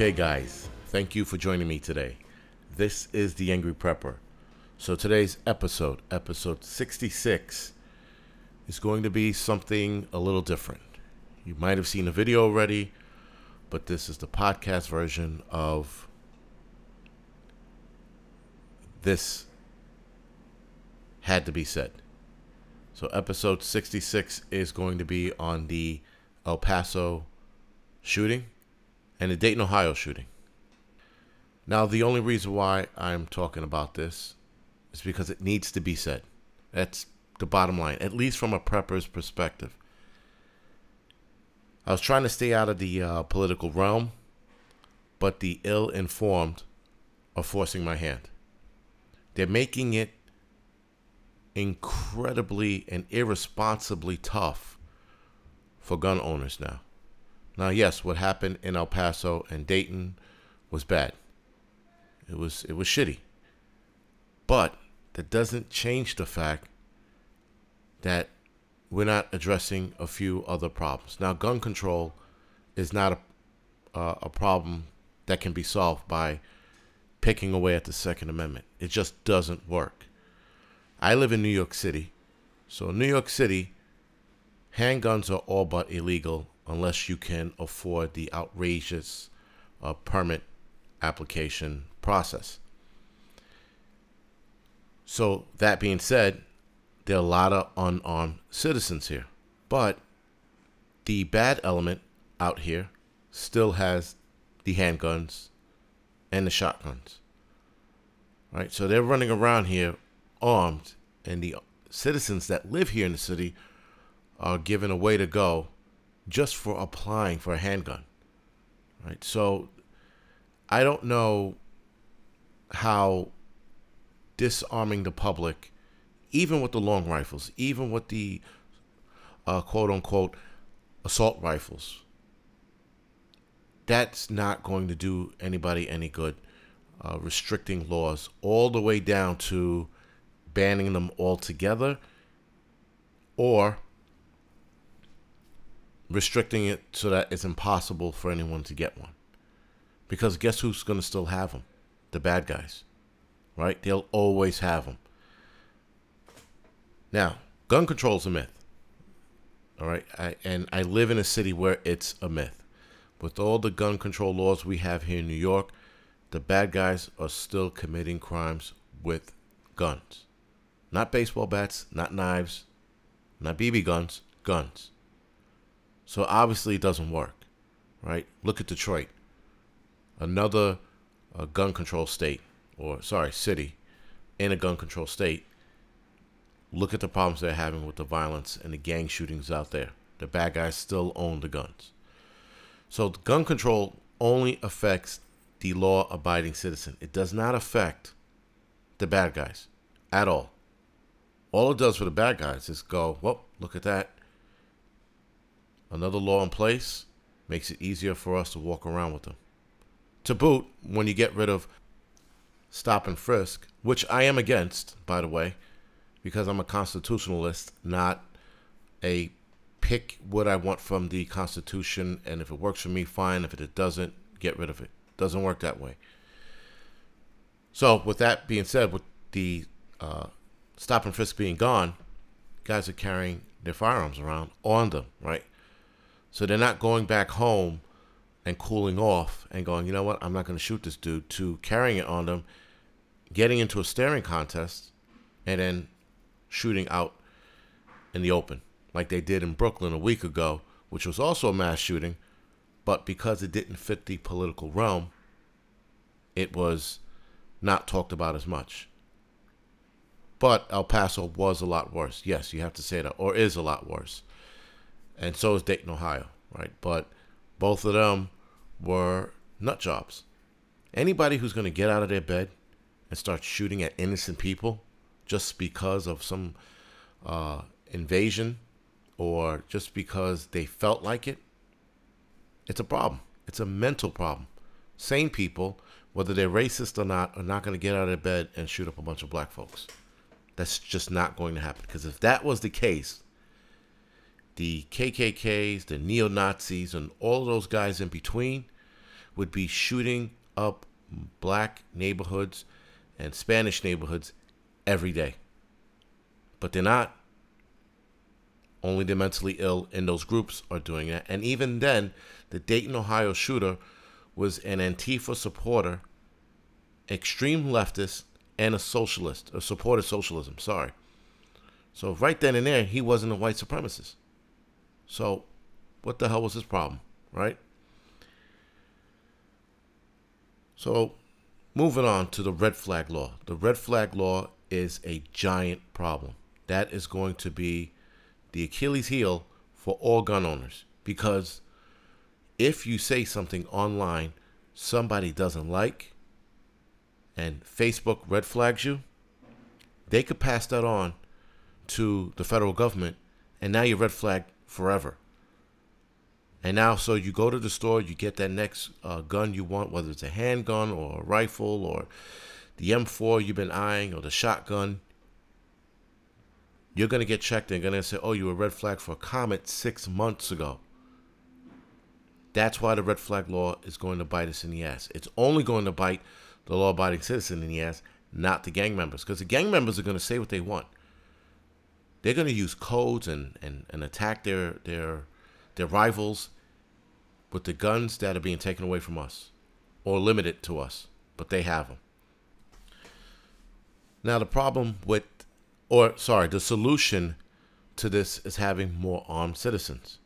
Okay, guys, thank you for joining me today. This is The Angry Prepper. So, today's episode, episode 66, is going to be something a little different. You might have seen the video already, but this is the podcast version of this had to be said. So, episode 66 is going to be on the El Paso shooting and the Dayton, Ohio shooting. Now, the only reason why I'm talking about this is because it needs to be said. That's the bottom line, at least from a prepper's perspective. I was trying to stay out of the uh, political realm, but the ill informed are forcing my hand. They're making it incredibly and irresponsibly tough for gun owners now. Now, yes, what happened in El Paso and Dayton was bad. It was it was shitty. But that doesn't change the fact that we're not addressing a few other problems. Now, gun control is not a uh, a problem that can be solved by picking away at the Second Amendment. It just doesn't work. I live in New York City. So, in New York City, handguns are all but illegal unless you can afford the outrageous uh, permit application process. So, that being said, there are a lot of unarmed citizens here. But the bad element out here still has the handguns and the shotguns. Right? So they're running around here armed, and the citizens that live here in the city are given a way to go just for applying for a handgun. Right? So I don't know how disarming the public, even with the long rifles, even with the uh, quote unquote assault rifles, that's not going to do anybody any good. Uh, restricting laws all the way down to banning them altogether or restricting it so that it's impossible for anyone to get one. Because guess who's going to still have them? The bad guys. Right? They'll always have them. Now, gun control is a myth. All right? I, and I live in a city where it's a myth. With all the gun control laws we have here in New York, the bad guys are still committing crimes with guns. Not baseball bats, not knives, not BB guns, guns. So obviously it doesn't work, right? Look at Detroit, another uh, gun control state, or sorry, city in a gun control state. Look at the problems they're having with the violence and the gang shootings out there. The bad guys still own the guns. So gun control only affects the law abiding citizen. It does not affect the bad guys at all. All it does for the bad guys is go, well, look at that. Another law in place makes it easier for us to walk around with them. To boot, when you get rid of stop and frisk, which I am against, by the way, because I'm a constitutionalist, not a pick what I want from the Constitution, and if it works for me, fine. If it doesn't, get rid of it. Doesn't work that way. So, with that being said, with the uh, stop and frisk being gone, guys are carrying their firearms around on them, right? So they're not going back home and cooling off and going, you know what, I'm not going to shoot this dude, to carrying it on them, getting into a staring contest, and then shooting out in the open, like they did in Brooklyn a week ago, which was also a mass shooting, but because it didn't fit the political realm, it was not talked about as much. But El Paso was a lot worse. Yes, you have to say that, or is a lot worse. And so is Dayton, Ohio, right? But both of them were nut jobs. Anybody who's going to get out of their bed and start shooting at innocent people just because of some uh, invasion or just because they felt like it, it's a problem. It's a mental problem. Sane people, whether they're racist or not, are not going to get out of their bed and shoot up a bunch of black folks. That's just not going to happen. Because if that was the case, the KKKs, the neo Nazis, and all those guys in between would be shooting up black neighborhoods and Spanish neighborhoods every day. But they're not. Only the mentally ill in those groups are doing that. And even then, the Dayton, Ohio shooter was an Antifa supporter, extreme leftist, and a socialist, a supporter socialism, sorry. So right then and there, he wasn't a white supremacist. So what the hell was his problem, right? So moving on to the red flag law. The red flag law is a giant problem. That is going to be the Achilles heel for all gun owners because if you say something online somebody doesn't like and Facebook red flags you, they could pass that on to the federal government and now you're red flagged forever. And now, so you go to the store, you get that next uh, gun you want, whether it's a handgun or a rifle or the M4 you've been eyeing or the shotgun. You're going to get checked. They're going to say, oh, you were red flag for a comet six months ago. That's why the red flag law is going to bite us in the ass. It's only going to bite the law abiding citizen in the ass, not the gang members. Because the gang members are going to say what they want. They're going to use codes and, and, and attack their, their, their rivals with the guns that are being taken away from us or limited to us, but they have them. Now, the problem with, or sorry, the solution to this is having more armed citizens.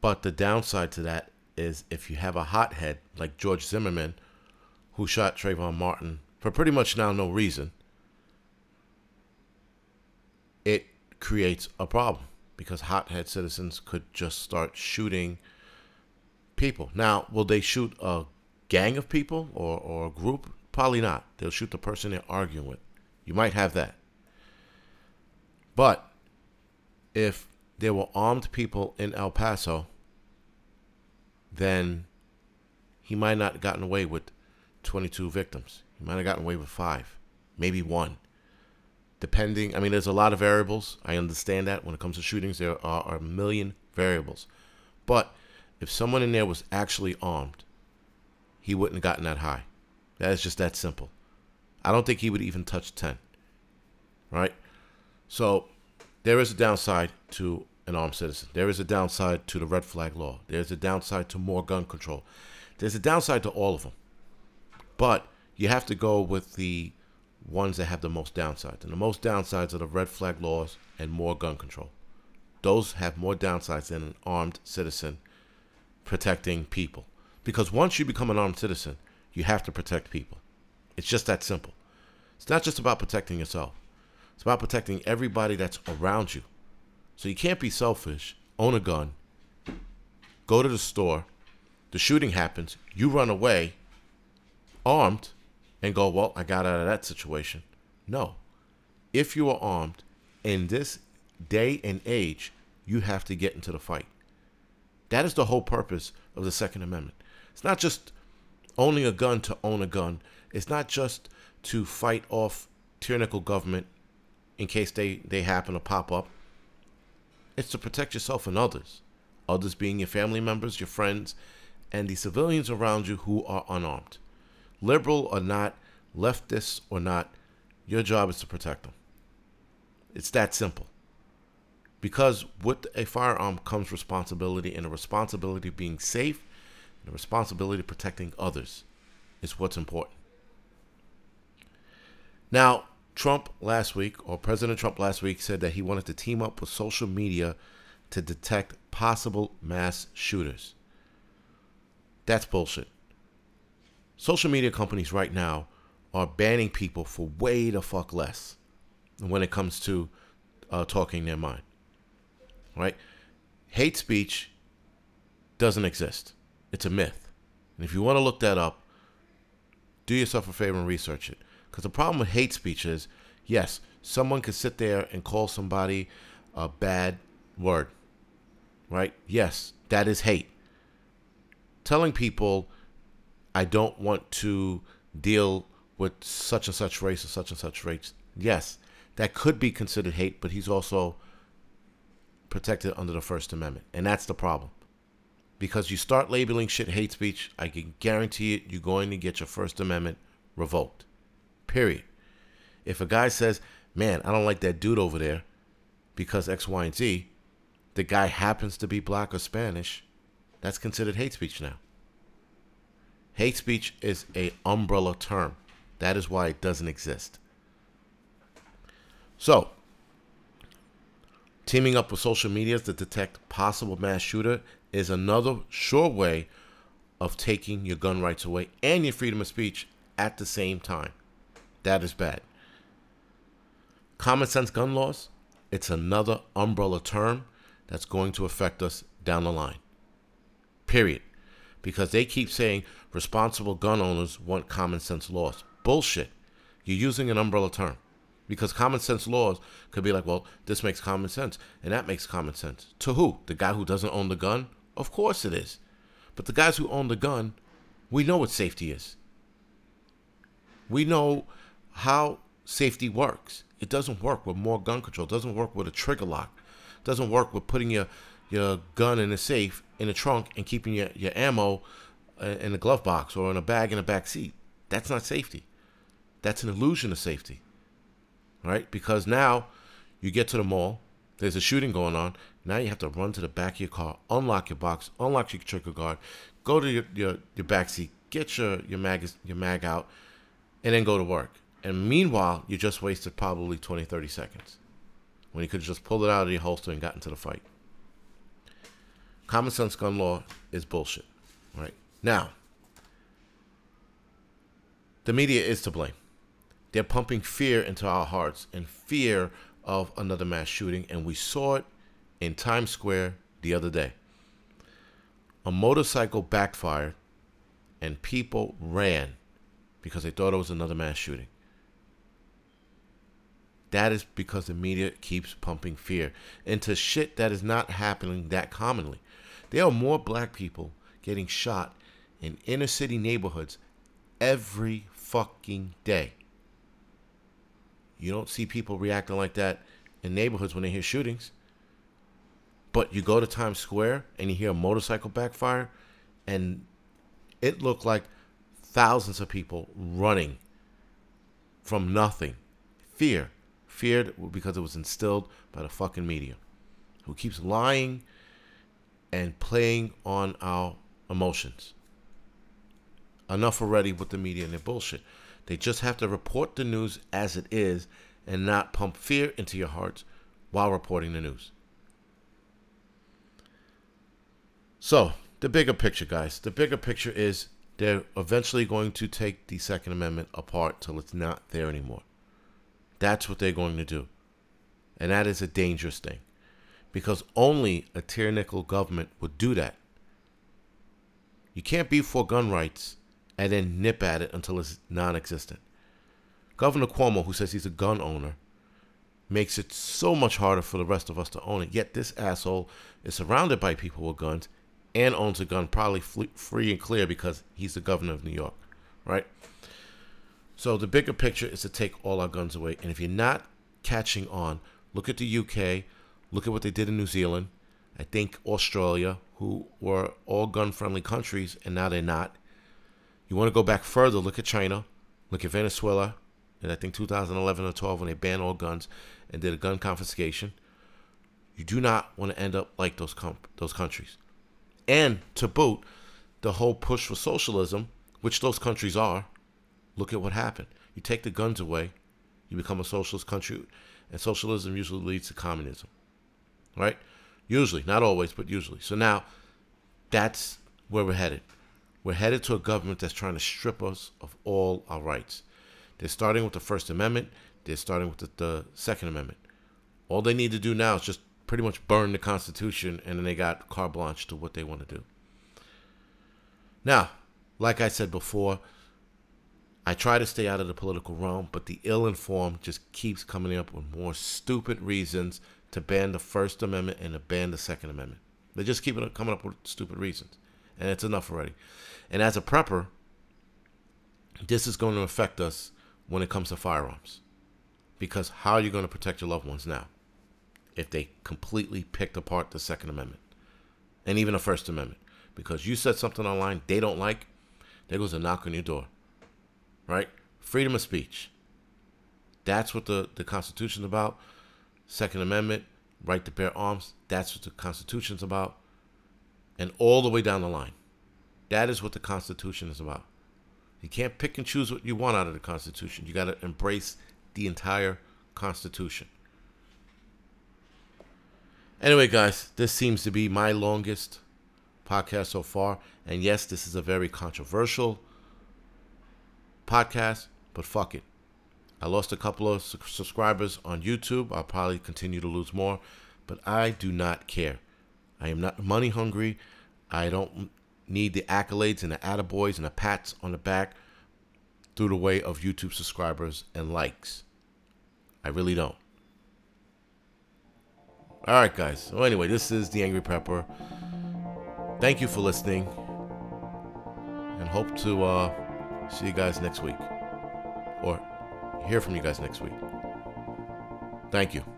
But the downside to that is if you have a hothead like George Zimmerman, who shot Trayvon Martin for pretty much now no reason, it creates a problem because hothead citizens could just start shooting people. Now, will they shoot a gang of people or, or a group? Probably not. They'll shoot the person they're arguing with. You might have that. But if there were armed people in El Paso, then he might not have gotten away with 22 victims. He might have gotten away with five, maybe one depending. I mean, there's a lot of variables. I understand that when it comes to shootings, there are, a million variables. But if someone in there was actually armed, he wouldn't have gotten that high. That is just that simple. I don't think he would even touch 10. Right? So there is a downside to an armed citizen. There is a downside to the red flag law. There's a downside to more gun control. There's a downside to all of them. But you have to go with the ones that have the most downsides. And the most downsides are the red flag laws and more gun control. Those have more downsides than an armed citizen protecting people. Because once you become an armed citizen, you have to protect people. It's just that simple. It's not just about protecting yourself, it's about protecting everybody that's around you. So you can't be selfish, own a gun, go to the store, the shooting happens, you run away armed, and go, well, I got out of that situation. No. If you are armed in this day and age, you have to get into the fight. That is the whole purpose of the Second Amendment. It's not just owning a gun to own a gun. It's not just to fight off tyrannical government in case they, they happen to pop up. It's to protect yourself and others. Others being your family members, your friends, and the civilians around you who are unarmed liberal or not, leftist or not, your job is to protect them. It's that simple. Because with a firearm comes responsibility, and a responsibility of being safe, a responsibility of protecting others is what's important. Now, Trump last week, or President Trump last week, said that he wanted to team up with social media to detect possible mass shooters. That's bullshit. Social media companies right now are banning people for way the fuck less when it comes to uh, talking their mind. Right? Hate speech doesn't exist. It's a myth. And if you want to look that up, do yourself a favor and research it. Because the problem with hate speech is, yes, someone could sit there and call somebody a bad word. Right? Yes, that is hate. Telling people I don't want to deal with such and such race or such and such race. Yes, that could be considered hate, but he's also protected under the First Amendment. And that's the problem. Because you start labeling shit hate speech, I can guarantee it, you're going to get your First Amendment revoked. Period. If a guy says, man, I don't like that dude over there because X, Y, and Z, the guy happens to be black or Spanish, that's considered hate speech now. Hate speech is a umbrella term. That is why it doesn't exist. So, teaming up with social medias to detect possible mass shooter is another sure way of taking your gun rights away and your freedom of speech at the same time. That is bad. Common sense gun laws, it's another umbrella term that's going to affect us down the line. Period. Because they keep saying responsible gun owners want common sense laws. Bullshit. You're using an umbrella term. Because common sense laws could be like, well, this makes common sense and that makes common sense. To who? The guy who doesn't own the gun? Of course it is. But the guys who own the gun, we know what safety is. We know how safety works. It doesn't work with more gun control. It doesn't work with a trigger lock. It doesn't work with putting your your gun in a safe in a trunk and keeping your, your ammo uh, in a glove box or in a bag in a back seat. That's not safety. That's an illusion of safety right? Because now you get to the mall, there's a shooting going on. Now you have to run to the back of your car, unlock your box, unlock your trigger guard, go to your, your, your back seat, get your, your, mag, your mag out, and then go to work. And meanwhile, you just wasted probably 20, 30 seconds when you could have just pulled it out of your holster and got into the fight. Common sense gun law is bullshit, right? Now, the media is to blame. They're pumping fear into our hearts and fear of another mass shooting. And we saw it in Times Square the other day. A motorcycle backfired and people ran because they thought it was another mass shooting. That is because the media keeps pumping fear into shit that is not happening that commonly. There are more black people getting shot in inner city neighborhoods every fucking day. You don't see people reacting like that in neighborhoods when they hear shootings. But you go to Times Square and you hear a motorcycle backfire, and it looked like thousands of people running from nothing. Fear. Feared because it was instilled by the fucking media, who keeps lying and playing on our emotions. Enough already with the media and their bullshit. They just have to report the news as it is and not pump fear into your hearts while reporting the news. So, the bigger picture, guys, the bigger picture is they're eventually going to take the Second Amendment apart till it's not there anymore. That's what they're going to do. And that is a dangerous thing because only a tyrannical government would do that. You can't be for gun rights and then nip at it until it's non existent. Governor Cuomo, who says he's a gun owner, makes it so much harder for the rest of us to own it. Yet this asshole is surrounded by people with guns and owns a gun probably free and clear because he's the governor of New York, right? So the bigger picture is to take all our guns away. And if you're not catching on, look at the UK, look at what they did in New Zealand. I think Australia, who were all gun friendly countries, and now they're not. You want to go back further, look at China, look at Venezuela, and I think 2011 or 12 when they banned all guns and did a gun confiscation. You do not want to end up like those com- those countries. And to boot, the whole push for socialism, which those countries are, look at what happened. You take the guns away, you become a socialist country, and socialism usually leads to communism. Right? Usually, not always, but usually. So now that's where we're headed. We're headed to a government that's trying to strip us of all our rights. They're starting with the First Amendment, they're starting with the, the Second Amendment. All they need to do now is just pretty much burn the Constitution, and then they got carte blanche to what they want to do. Now, like I said before, I try to stay out of the political realm, but the ill informed just keeps coming up with more stupid reasons to ban the First Amendment and to ban the Second Amendment. They just keep coming up with stupid reasons, and it's enough already. And as a prepper, this is going to affect us when it comes to firearms. Because how are you going to protect your loved ones now if they completely picked apart the Second Amendment and even the First Amendment? because you said something online they don't like, there goes a knock on your door. Right? Freedom of speech. That's what the, the Constitution's about. Second Amendment, right to bear arms. That's what the Constitution's about. And all the way down the line. That is what the Constitution is about. You can't pick and choose what you want out of the Constitution. You got to embrace the entire Constitution. Anyway, guys, this seems to be my longest podcast so far. And yes, this is a very controversial podcast, but fuck it. I lost a couple of su- subscribers on YouTube. I'll probably continue to lose more, but I do not care. I am not money hungry. I don't need the accolades and the attaboys and the pats on the back through the way of YouTube subscribers and likes. I really don't. All right, guys. So, anyway, this is The Angry Prepper. Thank you for listening and hope to uh, see you guys next week or hear from you guys next week. Thank you.